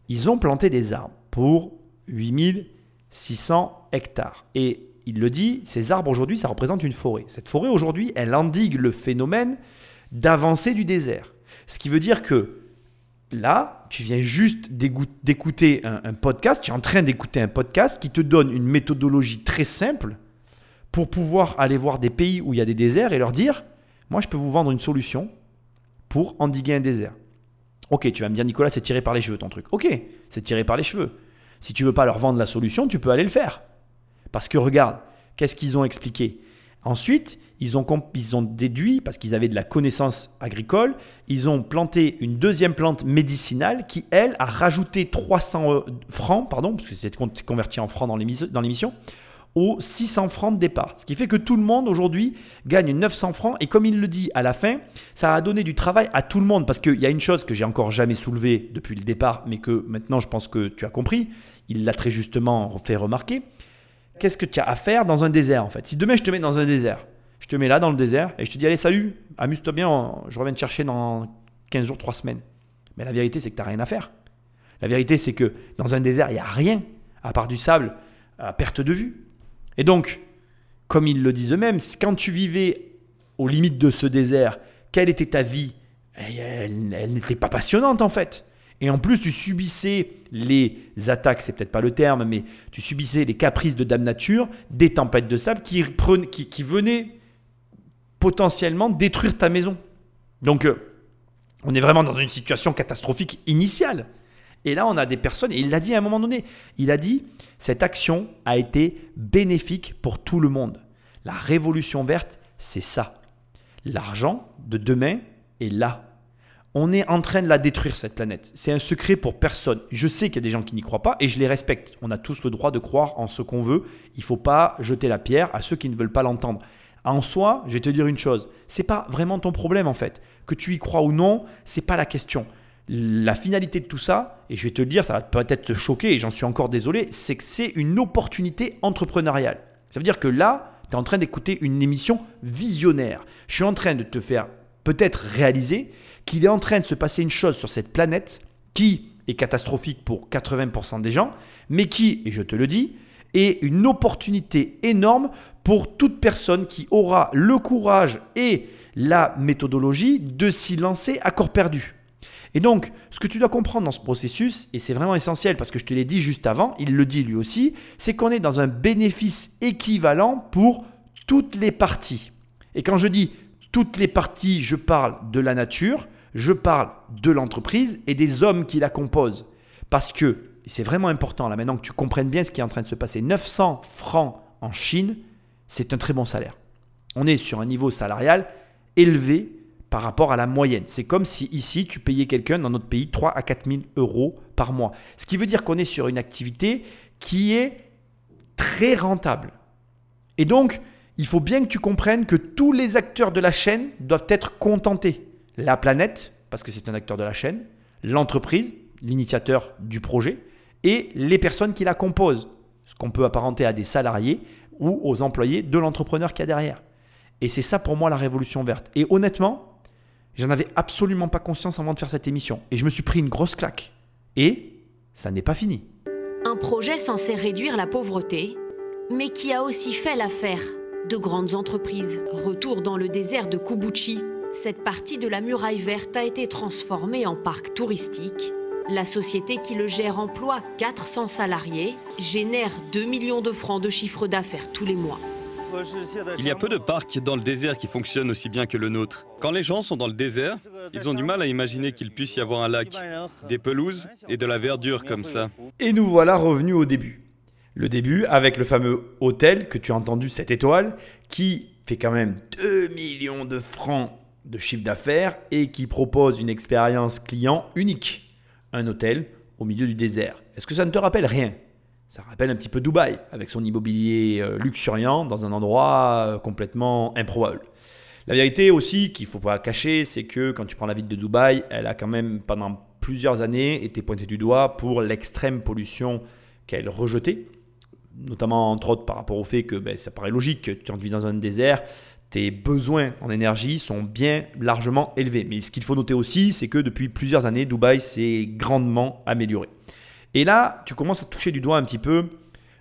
ils ont planté des arbres pour 8600 hectares. Et il le dit, ces arbres aujourd'hui, ça représente une forêt. Cette forêt aujourd'hui, elle endigue le phénomène d'avancée du désert. Ce qui veut dire que là, tu viens juste d'écouter un, un, podcast, tu es en train d'écouter un podcast qui te donne une méthodologie très simple pour pouvoir aller voir des pays où il y a des déserts et leur dire, moi je peux vous vendre une solution pour endiguer un désert. Ok, tu vas me dire Nicolas, c'est tiré par les cheveux ton truc. Ok, c'est tiré par les cheveux. Si tu veux pas leur vendre la solution, tu peux aller le faire. Parce que regarde, qu'est-ce qu'ils ont expliqué? Ensuite, ils ont, ils ont déduit, parce qu'ils avaient de la connaissance agricole, ils ont planté une deuxième plante médicinale qui, elle, a rajouté 300 euh, francs, pardon, parce que c'est converti en francs dans l'émission, aux 600 francs de départ. Ce qui fait que tout le monde aujourd'hui gagne 900 francs. Et comme il le dit à la fin, ça a donné du travail à tout le monde. Parce qu'il y a une chose que j'ai encore jamais soulevée depuis le départ, mais que maintenant je pense que tu as compris. Il l'a très justement fait remarquer. Qu'est-ce que tu as à faire dans un désert en fait? Si demain je te mets dans un désert, je te mets là dans le désert et je te dis allez salut, amuse-toi bien, je reviens te chercher dans 15 jours, 3 semaines. Mais la vérité c'est que tu n'as rien à faire. La vérité c'est que dans un désert il n'y a rien à part du sable à perte de vue. Et donc, comme ils le disent eux-mêmes, quand tu vivais aux limites de ce désert, quelle était ta vie? Eh, Elle, n'était pas passionnante en fait. Et en plus, tu subissais les attaques, c'est peut-être pas le terme, mais tu subissais les caprices de Dame Nature, des tempêtes de sable qui, qui, venaient potentiellement détruire ta maison. Donc, euh, on est vraiment dans une situation catastrophique initiale. Et là, on a des personnes, et il l'a dit à un moment donné, il a dit, cette action a été bénéfique pour tout le monde. La révolution verte, c'est ça. L'argent de demain est là. On est en train de la détruire, cette planète. C'est un secret pour personne. Je sais qu'il y a des gens qui n'y croient pas et je les respecte. On a tous le droit de croire en ce qu'on veut. Il ne faut pas jeter la pierre à ceux qui ne veulent pas l'entendre. En soi, je vais te dire une chose, c'est pas vraiment ton problème en fait. Que tu y crois ou non, c'est pas la question la finalité de tout ça, et je vais te le dire, ça va peut-être te choquer, et j'en suis encore désolé, c'est que c'est une opportunité entrepreneuriale. Ça veut dire que là, tu es en train d'écouter une émission visionnaire. Je suis en train de te faire peut-être réaliser qu'il est en train de se passer une chose sur cette planète qui est catastrophique pour 80% des gens, mais qui, et je te le dis, est une opportunité énorme pour toute personne qui aura le courage et la méthodologie de s'y lancer à corps perdu. Et donc, ce que tu dois comprendre dans ce processus, et c'est vraiment essentiel parce que je te l'ai dit juste avant, il le dit lui aussi, c'est qu'on est dans un bénéfice équivalent pour toutes les parties. Et quand je dis toutes les parties, je parle de la nature, je parle de l'entreprise et des hommes qui la composent. Parce que, c'est vraiment important là maintenant que tu comprennes bien ce qui est en train de se passer, 900 francs en Chine, c'est un très bon salaire. On est sur un niveau salarial élevé par rapport à la moyenne. C'est comme si ici, tu payais quelqu'un dans notre pays 3 à 4 000 euros par mois. Ce qui veut dire qu'on est sur une activité qui est très rentable. Et donc, il faut bien que tu comprennes que tous les acteurs de la chaîne doivent être contentés. La planète, parce que c'est un acteur de la chaîne, l'entreprise, l'initiateur du projet, et les personnes qui la composent, ce qu'on peut apparenter à des salariés ou aux employés de l'entrepreneur qui a derrière. Et c'est ça pour moi la révolution verte. Et honnêtement, j'en avais absolument pas conscience avant de faire cette émission. Et je me suis pris une grosse claque. Et ça n'est pas fini. Un projet censé réduire la pauvreté, mais qui a aussi fait l'affaire de grandes entreprises. Retour dans le désert de Kubuchi, cette partie de la muraille verte a été transformée en parc touristique. La société qui le gère emploie 400 salariés, génère 2 millions de francs de chiffre d'affaires tous les mois. Il y a peu de parcs dans le désert qui fonctionnent aussi bien que le nôtre. Quand les gens sont dans le désert, ils ont du mal à imaginer qu'il puisse y avoir un lac, des pelouses et de la verdure comme ça. Et nous voilà revenus au début. Le début avec le fameux hôtel que tu as entendu, cette étoile, qui fait quand même 2 millions de francs de chiffre d'affaires et qui propose une expérience client unique. Un hôtel au milieu du désert. Est-ce que ça ne te rappelle rien? Ça rappelle un petit peu Dubaï, avec son immobilier euh, luxuriant dans un endroit euh, complètement improbable. La vérité aussi qu'il ne faut pas cacher, c'est que quand tu prends la ville de Dubaï, elle a quand même pendant plusieurs années été pointée du doigt pour l'extrême pollution qu'elle rejetait, notamment entre autres par rapport au fait que ben, ça paraît logique que tu vis dans un désert, tes besoins en énergie sont bien largement élevés. Mais ce qu'il faut noter aussi, c'est que depuis plusieurs années, Dubaï s'est grandement amélioré. Et là, tu commences à toucher du doigt un petit peu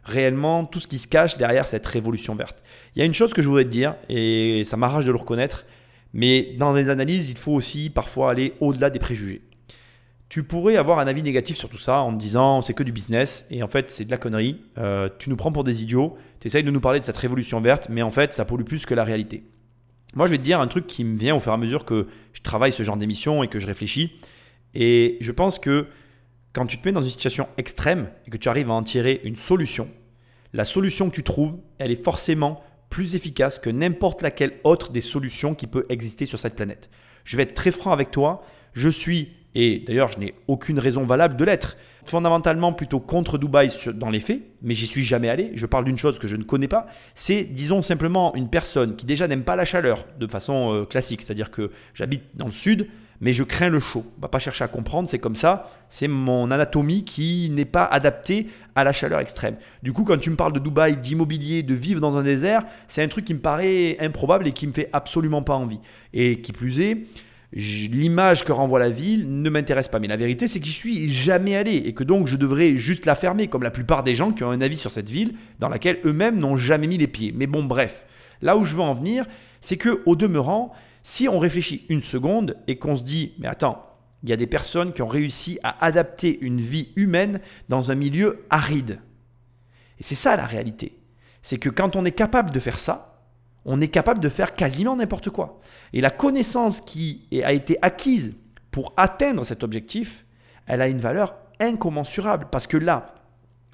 réellement tout ce qui se cache derrière cette révolution verte. Il y a une chose que je voudrais te dire, et ça m'arrache de le reconnaître, mais dans les analyses, il faut aussi parfois aller au-delà des préjugés. Tu pourrais avoir un avis négatif sur tout ça en te disant c'est que du business et en fait c'est de la connerie, euh, tu nous prends pour des idiots, tu essayes de nous parler de cette révolution verte, mais en fait ça pollue plus que la réalité. Moi je vais te dire un truc qui me vient au fur et à mesure que je travaille ce genre d'émission et que je réfléchis, et je pense que quand tu te mets dans une situation extrême et que tu arrives à en tirer une solution, la solution que tu trouves, elle est forcément plus efficace que n'importe laquelle autre des solutions qui peut exister sur cette planète. Je vais être très franc avec toi, je suis, et d'ailleurs je n'ai aucune raison valable de l'être, fondamentalement plutôt contre Dubaï dans les faits, mais j'y suis jamais allé, je parle d'une chose que je ne connais pas, c'est disons simplement une personne qui déjà n'aime pas la chaleur de façon euh, classique, c'est-à-dire que j'habite dans le sud, mais je crains le chaud. On va pas chercher à comprendre, c'est comme ça, c'est mon anatomie qui n'est pas adaptée à la chaleur extrême. Du coup, quand tu me parles de Dubaï, d'immobilier, de vivre dans un désert, c'est un truc qui me paraît improbable et qui me fait absolument pas envie. Et qui plus est, l'image que renvoie la ville ne m'intéresse pas. Mais la vérité, c'est que j'y suis jamais allé et que donc je devrais juste la fermer, comme la plupart des gens qui ont un avis sur cette ville dans laquelle eux-mêmes n'ont jamais mis les pieds. Mais bon, bref, là où je veux en venir, c'est que au demeurant, si on réfléchit une seconde et qu'on se dit, mais attends, il y a des personnes qui ont réussi à adapter une vie humaine dans un milieu aride. Et c'est ça la réalité. C'est que quand on est capable de faire ça, on est capable de faire quasiment n'importe quoi. Et la connaissance qui a été acquise pour atteindre cet objectif, elle a une valeur incommensurable. Parce que là,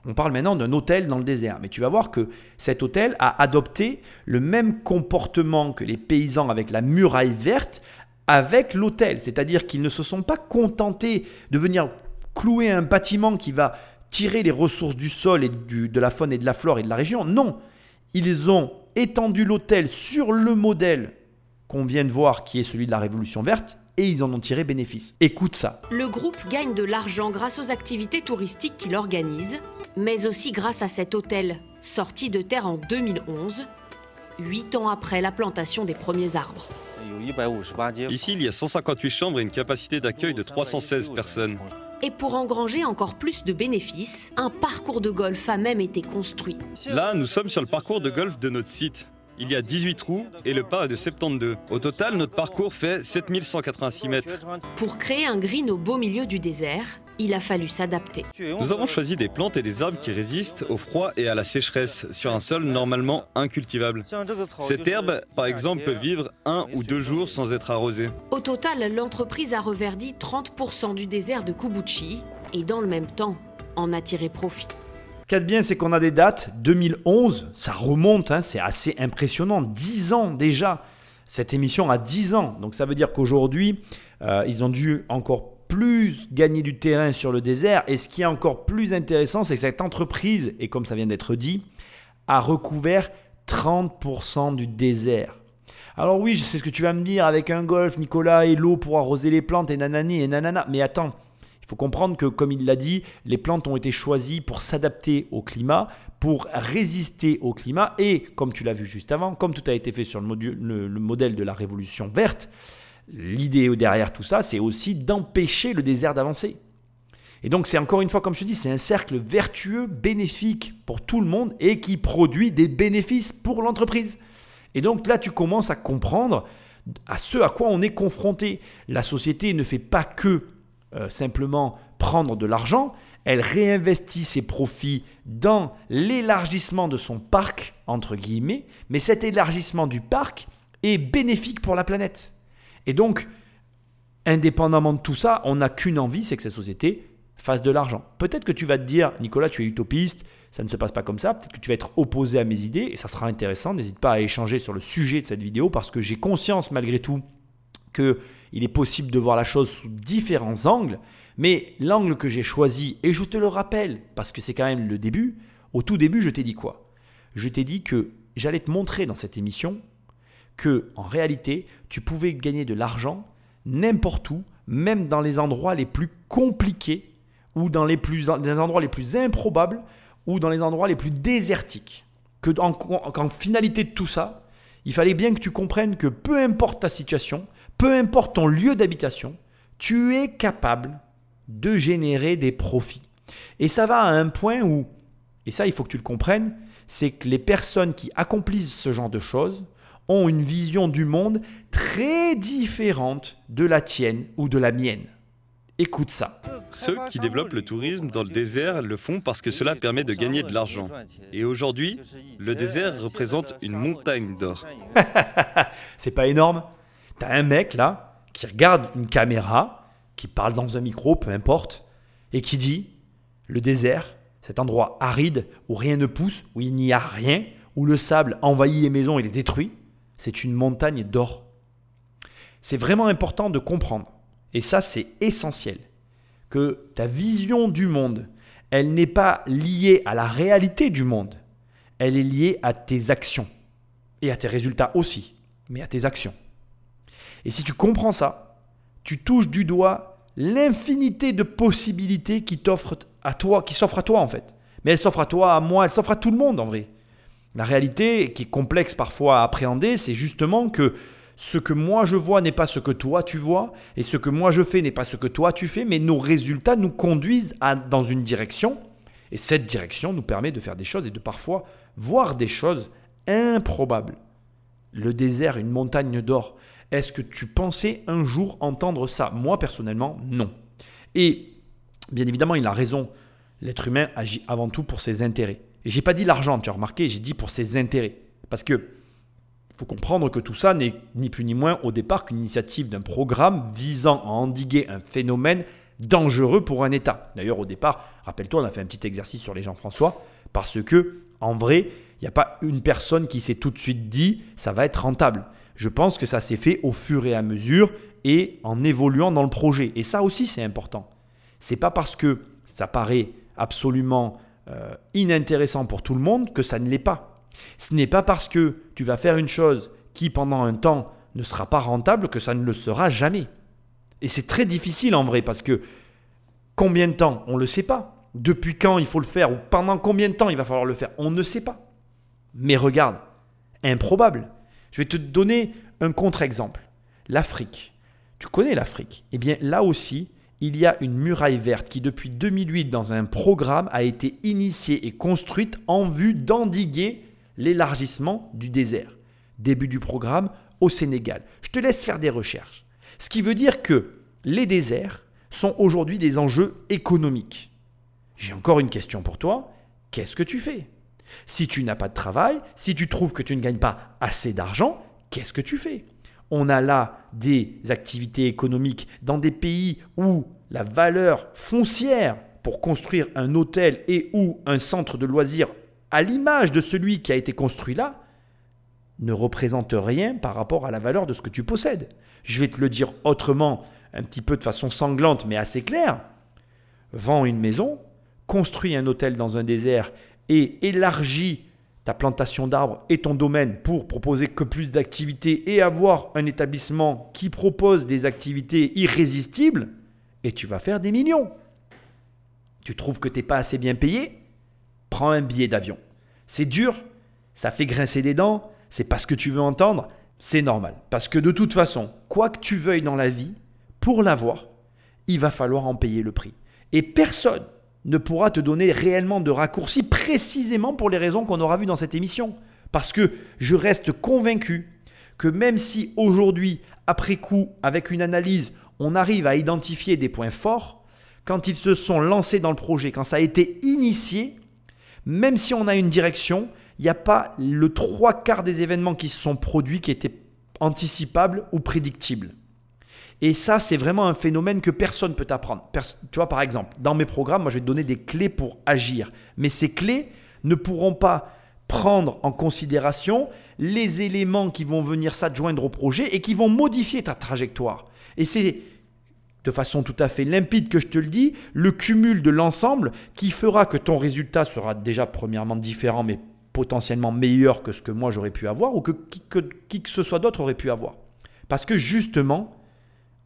on parle maintenant d'un hôtel dans le désert, mais tu vas voir que cet hôtel a adopté le même comportement que les paysans avec la muraille verte avec l'hôtel, c'est-à-dire qu'ils ne se sont pas contentés de venir clouer un bâtiment qui va tirer les ressources du sol et de la faune et de la flore et de la région. Non, ils ont étendu l'hôtel sur le modèle qu'on vient de voir qui est celui de la révolution verte et ils en ont tiré bénéfice. Écoute ça. Le groupe gagne de l'argent grâce aux activités touristiques qu'il organise, mais aussi grâce à cet hôtel, sorti de terre en 2011, huit ans après la plantation des premiers arbres. Ici, il y a 158 chambres et une capacité d'accueil de 316 personnes. Et pour engranger encore plus de bénéfices, un parcours de golf a même été construit. Là, nous sommes sur le parcours de golf de notre site. Il y a 18 trous et le pas est de 72. Au total, notre parcours fait 7186 mètres. Pour créer un green au beau milieu du désert, il a fallu s'adapter. Nous avons choisi des plantes et des arbres qui résistent au froid et à la sécheresse sur un sol normalement incultivable. Cette herbe, par exemple, peut vivre un ou deux jours sans être arrosée. Au total, l'entreprise a reverdi 30% du désert de Kubuchi et dans le même temps, en a tiré profit. Ce qu'il de bien, c'est qu'on a des dates. 2011, ça remonte, hein, c'est assez impressionnant. 10 ans déjà. Cette émission a 10 ans. Donc ça veut dire qu'aujourd'hui, euh, ils ont dû encore plus gagner du terrain sur le désert. Et ce qui est encore plus intéressant, c'est que cette entreprise, et comme ça vient d'être dit, a recouvert 30% du désert. Alors oui, je sais ce que tu vas me dire avec un golf, Nicolas, et l'eau pour arroser les plantes, et nanani, et nanana. Mais attends, faut comprendre que, comme il l'a dit, les plantes ont été choisies pour s'adapter au climat, pour résister au climat, et comme tu l'as vu juste avant, comme tout a été fait sur le, le modèle de la révolution verte, l'idée derrière tout ça, c'est aussi d'empêcher le désert d'avancer. Et donc c'est encore une fois, comme je te dis, c'est un cercle vertueux, bénéfique pour tout le monde et qui produit des bénéfices pour l'entreprise. Et donc là, tu commences à comprendre à ce à quoi on est confronté. La société ne fait pas que euh, simplement prendre de l'argent, elle réinvestit ses profits dans l'élargissement de son parc, entre guillemets, mais cet élargissement du parc est bénéfique pour la planète. Et donc, indépendamment de tout ça, on n'a qu'une envie, c'est que cette société fasse de l'argent. Peut-être que tu vas te dire, Nicolas, tu es utopiste, ça ne se passe pas comme ça, peut-être que tu vas être opposé à mes idées, et ça sera intéressant, n'hésite pas à échanger sur le sujet de cette vidéo, parce que j'ai conscience malgré tout qu'il est possible de voir la chose sous différents angles, mais l'angle que j'ai choisi, et je te le rappelle, parce que c'est quand même le début, au tout début, je t'ai dit quoi? Je t'ai dit que j'allais te montrer dans cette émission que, en réalité, tu pouvais gagner de l'argent n'importe où, même dans les endroits les plus compliqués ou dans les, plus, endroits les plus improbables ou dans les endroits les plus désertiques. Que en, finalité de tout ça, il fallait bien que tu comprennes que peu importe ta situation, peu importe ton lieu d'habitation, tu es capable de générer des profits. Et ça va à un point où, et ça il faut que tu le comprennes, c'est que les personnes qui accomplissent ce genre de choses ont une vision du monde très différente de la tienne ou de la mienne. Écoute ça. Ceux qui développent le tourisme dans le désert le font parce que cela permet de gagner de l'argent. Et aujourd'hui, le désert représente une montagne d'or. C'est pas énorme T'as un mec là qui regarde une caméra, qui parle dans un micro, peu importe, et qui dit le désert, cet endroit aride où rien ne pousse, où il n'y a rien, où le sable envahit les maisons et les détruit, c'est une montagne d'or. C'est vraiment important de comprendre et ça, c'est essentiel, que ta vision du monde, elle n'est pas liée à la réalité du monde, elle est liée à tes actions et à tes résultats aussi, mais à tes actions. Et si tu comprends ça, tu touches du doigt l'infinité de possibilités qui t'offrent à toi, qui s'offrent à toi en fait. Mais elles s'offrent à toi, à moi, elles s'offrent à tout le monde en vrai. La réalité, qui est complexe parfois à appréhender, c'est justement que ce que moi je vois n'est pas ce que toi tu vois, et ce que moi je fais n'est pas ce que toi tu fais, mais nos résultats nous conduisent dans une direction, et cette direction nous permet de faire des choses et de parfois voir des choses improbables. Le désert, une montagne d'or. Est-ce que tu pensais un jour entendre ça? Moi personnellement, non. Et bien évidemment, il a raison. L'être humain agit avant tout pour ses intérêts. Et j'ai pas dit l'argent, tu as remarqué, j'ai dit pour ses intérêts. Parce que faut comprendre que tout ça n'est ni plus ni moins au départ qu'une initiative d'un programme visant à endiguer un phénomène dangereux pour un État. D'ailleurs, au départ, rappelle-toi, on a fait un petit exercice sur les Jean-François, parce que, en vrai, il n'y a pas une personne qui s'est tout de suite dit ça va être rentable. Je pense que ça s'est fait au fur et à mesure et en évoluant dans le projet. Et ça aussi, c'est important. C'est pas parce que ça paraît absolument euh, inintéressant pour tout le monde que ça ne l'est pas. Ce n'est pas parce que tu vas faire une chose qui pendant un temps ne sera pas rentable que ça ne le sera jamais. Et c'est très difficile en vrai parce que combien de temps On ne le sait pas. Depuis quand il faut le faire ou pendant combien de temps il va falloir le faire On ne sait pas. Mais regarde, improbable. Je vais te donner un contre-exemple. L'Afrique. Tu connais l'Afrique Eh bien là aussi, il y a une muraille verte qui depuis 2008 dans un programme a été initiée et construite en vue d'endiguer l'élargissement du désert. début du programme, au Sénégal. Je te laisse faire des recherches. Ce qui veut dire que les déserts sont aujourd'hui des enjeux économiques. J'ai encore une question pour toi. Qu'est-ce que tu fais? Si tu n'as pas de travail, si tu trouves que tu ne gagnes pas assez d'argent, qu'est-ce que tu fais? On a là des activités économiques dans des pays où la valeur foncière pour construire un hôtel et ou un centre de loisirs à l'image de celui qui a été construit là ne représente rien par rapport à la valeur de ce que tu possèdes. Je vais te le dire autrement, un petit peu de façon sanglante mais assez claire. Vends une maison, construis un hôtel dans un désert et élargis ta plantation d'arbres et ton domaine pour proposer que plus d'activités et avoir un établissement qui propose des activités irrésistibles, et tu vas faire des millions. Tu trouves que tu n'es pas assez bien payé? Prends un billet d'avion. C'est dur, ça fait grincer des dents, c'est pas ce que tu veux entendre, c'est normal. Parce que de toute façon, quoi que tu veuilles dans la vie, pour l'avoir, il va falloir en payer le prix. Et personne ne pourra te donner réellement de raccourcis précisément pour les raisons qu'on aura vues dans cette émission. Parce que je reste convaincu que même si aujourd'hui, après coup, avec une analyse, on arrive à identifier des points forts, quand ils se sont lancés dans le projet, quand ça a été initié, même si on a une direction, il n'y a pas le trois quarts des événements qui se sont produits qui étaient anticipables ou prédictibles. Et ça, c'est vraiment un phénomène que personne ne peut apprendre. tu vois, par exemple, dans mes programmes, moi, je vais te donner des clés pour agir. Mais ces clés ne pourront pas prendre en considération les éléments qui vont venir s'adjoindre au projet et qui vont modifier ta trajectoire. Et c'est de façon tout à fait limpide que je te le dis, le cumul de l'ensemble qui fera que ton résultat sera déjà premièrement différent, mais potentiellement meilleur que ce que moi j'aurais pu avoir ou que qui, que qui que ce soit d'autre aurait pu avoir. Parce que justement,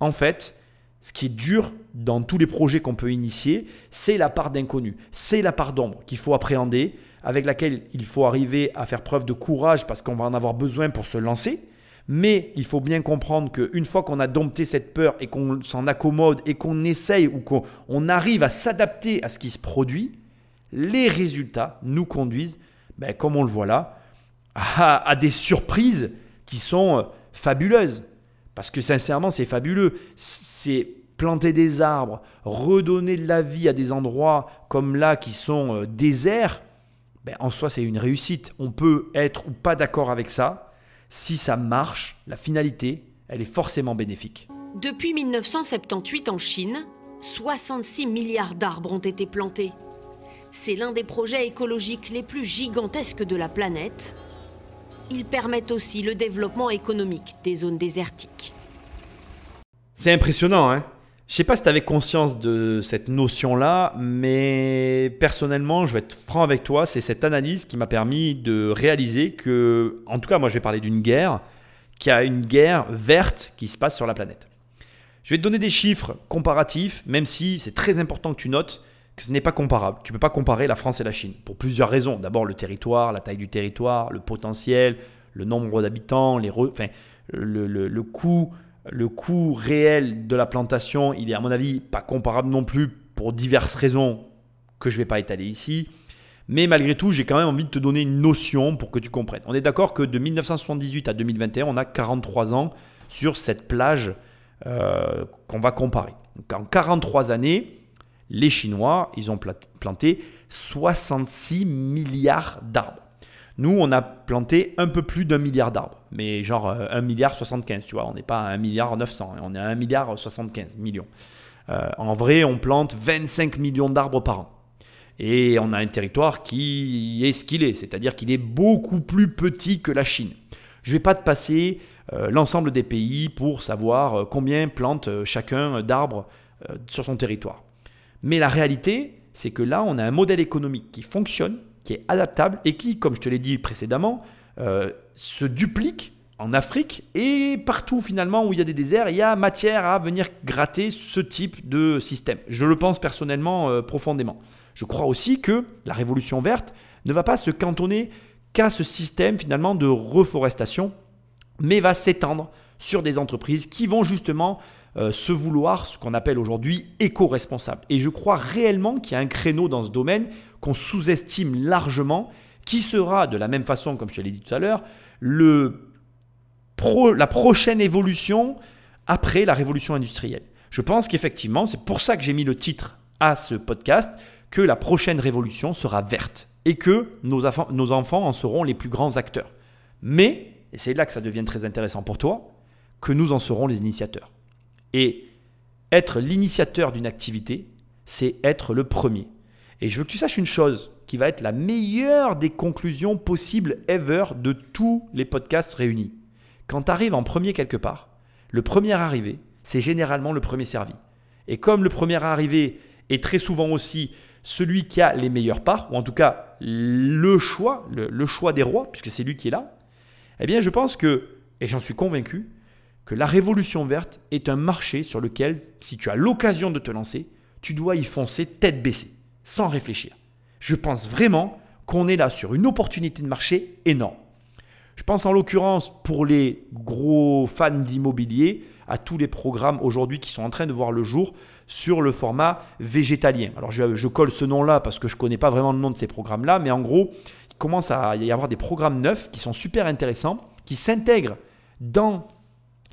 en fait, ce qui est dur dans tous les projets qu'on peut initier, c'est la part d'inconnu, c'est la part d'ombre qu'il faut appréhender, avec laquelle il faut arriver à faire preuve de courage parce qu'on va en avoir besoin pour se lancer. Mais il faut bien comprendre qu'une fois qu'on a dompté cette peur et qu'on s'en accommode et qu'on essaye ou qu'on arrive à s'adapter à ce qui se produit, les résultats nous conduisent, ben, comme on le voit là, à des surprises qui sont euh, fabuleuses. Parce que sincèrement, c'est fabuleux. C'est planter des arbres, redonner de la vie à des endroits comme là qui sont euh, déserts. Ben, en soi, c'est une réussite. On peut être ou pas d'accord avec ça. Si ça marche, la finalité, elle est forcément bénéfique. Depuis 1978 en Chine, 66 milliards d'arbres ont été plantés. C'est l'un des projets écologiques les plus gigantesques de la planète ils permettent aussi le développement économique des zones désertiques. C'est impressionnant, hein je sais pas si tu avais conscience de cette notion-là, mais personnellement, je vais être franc avec toi, c'est cette analyse qui m'a permis de réaliser que, en tout cas, moi je vais parler d'une guerre, qui a une guerre verte qui se passe sur la planète. Je vais te donner des chiffres comparatifs, même si c'est très important que tu notes que ce n'est pas comparable. Tu ne peux pas comparer la France et la Chine pour plusieurs raisons. D'abord le territoire, la taille du territoire, le potentiel, le nombre d'habitants, les enfin, le, le, coût, le coût réel de la plantation, il est à mon avis pas comparable non plus pour diverses raisons que je ne vais pas étaler ici. Mais malgré tout, j'ai quand même envie de te donner une notion pour que tu comprennes. On est d'accord que de 1978 à 2021, on a 43 ans sur cette plage euh, qu'on va comparer. Donc en 43 années, les Chinois, ils ont planté 66 milliards d'arbres. Nous, on a planté un peu plus d'un milliard d'arbres, mais genre 1 euh, milliard 75, tu vois, on n'est pas à 1 milliard 900, on est à 1 milliard 75 millions. Euh, en vrai, on plante 25 millions d'arbres par an. Et on a un territoire qui est ce qu'il est, c'est-à-dire qu'il est beaucoup plus petit que la Chine. Je ne vais pas te passer euh, l'ensemble des pays pour savoir combien plante chacun d'arbres sur son territoire. Mais la réalité, c'est que là, on a un modèle économique qui fonctionne, qui est adaptable et qui, comme je te l'ai dit précédemment, euh, se duplique en Afrique et partout finalement où il y a des déserts, il y a matière à venir gratter ce type de système. Je le pense personnellement euh, profondément. Je crois aussi que la révolution verte ne va pas se cantonner qu'à ce système finalement de reforestation, mais va s'étendre sur des entreprises qui vont justement euh, se vouloir ce qu'on appelle aujourd'hui éco-responsable. Et je crois réellement qu'il y a un créneau dans ce domaine qu'on sous-estime largement, qui sera de la même façon, comme je l'ai dit tout à l'heure, le la prochaine évolution après la révolution industrielle. Je pense qu'effectivement, c'est pour ça que j'ai mis le titre à ce podcast, que la prochaine révolution sera verte et que nos, enfants en seront les plus grands acteurs. Mais, et c'est là que ça devient très intéressant pour toi, que nous en serons les initiateurs. Et être l'initiateur d'une activité, c'est être le premier. Et je veux que tu saches une chose qui va être la meilleure des conclusions possibles ever de tous les podcasts réunis. Quand tu arrives en premier quelque part, le premier arrivé, c'est généralement le premier servi. Et comme le premier arrivé est très souvent aussi celui qui a les meilleures parts, ou en tout cas le choix, le, choix des rois, puisque c'est lui qui est là, eh bien je pense que, et j'en suis convaincu, que la révolution verte est un marché sur lequel, si tu as l'occasion de te lancer, tu dois y foncer tête baissée, sans réfléchir. Je pense vraiment qu'on est là sur une opportunité de marché énorme. Je pense en l'occurrence pour les gros fans d'immobilier à tous les programmes aujourd'hui qui sont en train de voir le jour sur le format végétalien. Alors je, colle ce nom-là parce que je ne connais pas vraiment le nom de ces programmes-là, mais en gros, il commence à y avoir des programmes neufs qui sont super intéressants, qui s'intègrent dans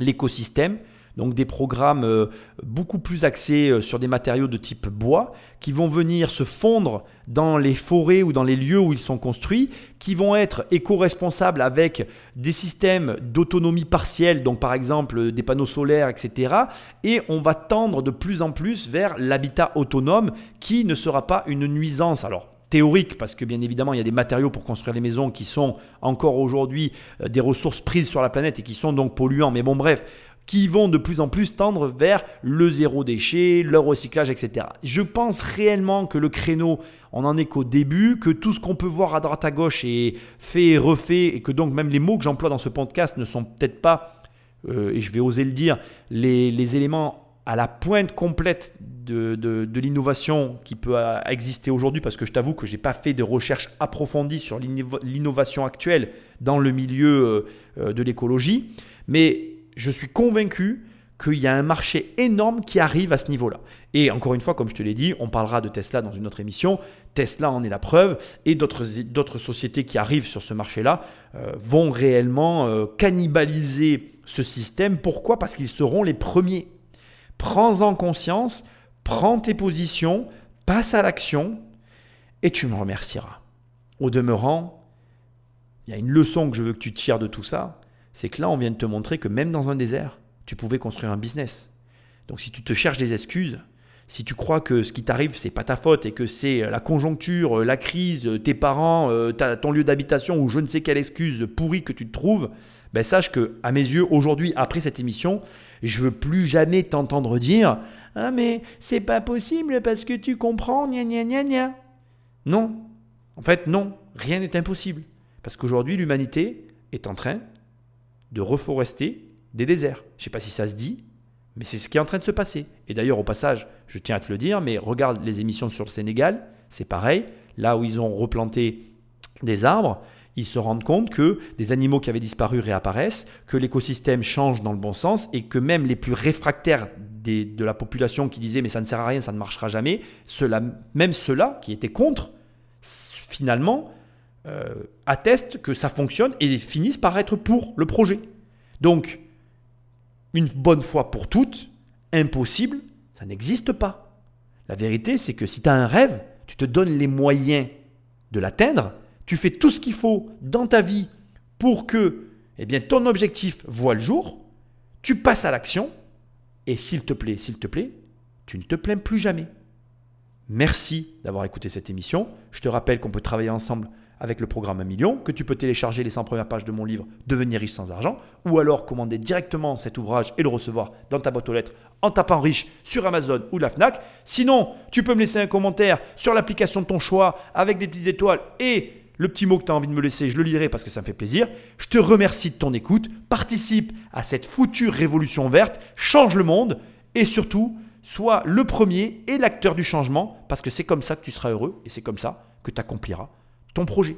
l'écosystème donc des programmes euh, beaucoup plus axés euh, sur des matériaux de type bois, qui vont venir se fondre dans les forêts ou dans les lieux où ils sont construits, qui vont être éco-responsables avec des systèmes d'autonomie partielle, donc par exemple euh, des panneaux solaires, etc. Et on va tendre de plus en plus vers l'habitat autonome qui ne sera pas une nuisance. Alors, théorique, parce que bien évidemment, il y a des matériaux pour construire les maisons qui sont encore aujourd'hui des ressources prises sur la planète et qui sont donc polluants. Mais bon, bref, qui vont de plus en plus tendre vers le zéro déchet, le recyclage, etc. Je pense réellement que le créneau, on en est qu'au début, que tout ce qu'on peut voir à droite à gauche est fait et refait, et que donc même les mots que j'emploie dans ce podcast ne sont peut-être pas, euh, et je vais oser le dire, les, éléments à la pointe complète de, de l'innovation qui peut exister aujourd'hui, parce que je t'avoue que je n'ai pas fait de recherche approfondie sur l'innovation actuelle dans le milieu euh, de l'écologie. Mais je suis convaincu qu'il y a un marché énorme qui arrive à ce niveau-là. Et encore une fois, comme je te l'ai dit, on parlera de Tesla dans une autre émission. Tesla en est la preuve et d'autres sociétés qui arrivent sur ce marché-là euh, vont réellement euh, cannibaliser ce système. Pourquoi? Parce qu'ils seront les premiers. Prends-en conscience, prends tes positions, passe à l'action et tu me remercieras. Au demeurant, il y a une leçon que je veux que tu tires de tout ça c'est que là, on vient de te montrer que même dans un désert, tu pouvais construire un business. Donc si tu te cherches des excuses, si tu crois que ce qui t'arrive, c'est pas ta faute et que c'est la conjoncture, la crise, tes parents, euh, ton lieu d'habitation ou je ne sais quelle excuse pourrie que tu te trouves, ben sache que, à mes yeux, aujourd'hui, après cette émission, je veux plus jamais t'entendre dire Ah, mais c'est pas possible parce que tu comprends, gna gna gna gna. Non. En fait, non. Rien n'est impossible. Parce qu'aujourd'hui, l'humanité est en train de reforester des déserts. Je ne sais pas si ça se dit, mais c'est ce qui est en train de se passer. Et d'ailleurs, au passage, je tiens à te le dire, mais regarde les émissions sur le Sénégal, c'est pareil. Là où ils ont replanté des arbres, ils se rendent compte que des animaux qui avaient disparu réapparaissent, que l'écosystème change dans le bon sens et que même les plus réfractaires de la population qui disaient mais ça ne sert à rien, ça ne marchera jamais, même ceux-là qui étaient contre, finalement, euh, attestent que ça fonctionne et finissent par être pour le projet. Donc, une bonne fois pour toutes, impossible, ça n'existe pas. La vérité, c'est que si tu as un rêve, tu te donnes les moyens de l'atteindre, tu fais tout ce qu'il faut dans ta vie pour que eh ton objectif voit le jour, tu passes à l'action, et s'il te plaît, s'il te plaît, tu ne te plains plus jamais. Merci d'avoir écouté cette émission. Je te rappelle qu'on peut travailler ensemble avec le programme 1 million, que tu peux télécharger les 100 premières pages de mon livre Devenir riche sans argent, ou alors commander directement cet ouvrage et le recevoir dans ta boîte aux lettres en tapant riche sur Amazon ou la FNAC. Sinon, tu peux me laisser un commentaire sur l'application de ton choix avec des petites étoiles et le petit mot que tu as envie de me laisser, je le lirai parce que ça me fait plaisir. Je te remercie de ton écoute, participe à cette future révolution verte, change le monde et surtout, sois le premier et l'acteur du changement parce que c'est comme ça que tu seras heureux et c'est comme ça que tu accompliras ton projet.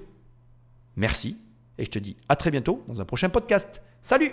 Merci et je te dis à très bientôt dans un prochain podcast. Salut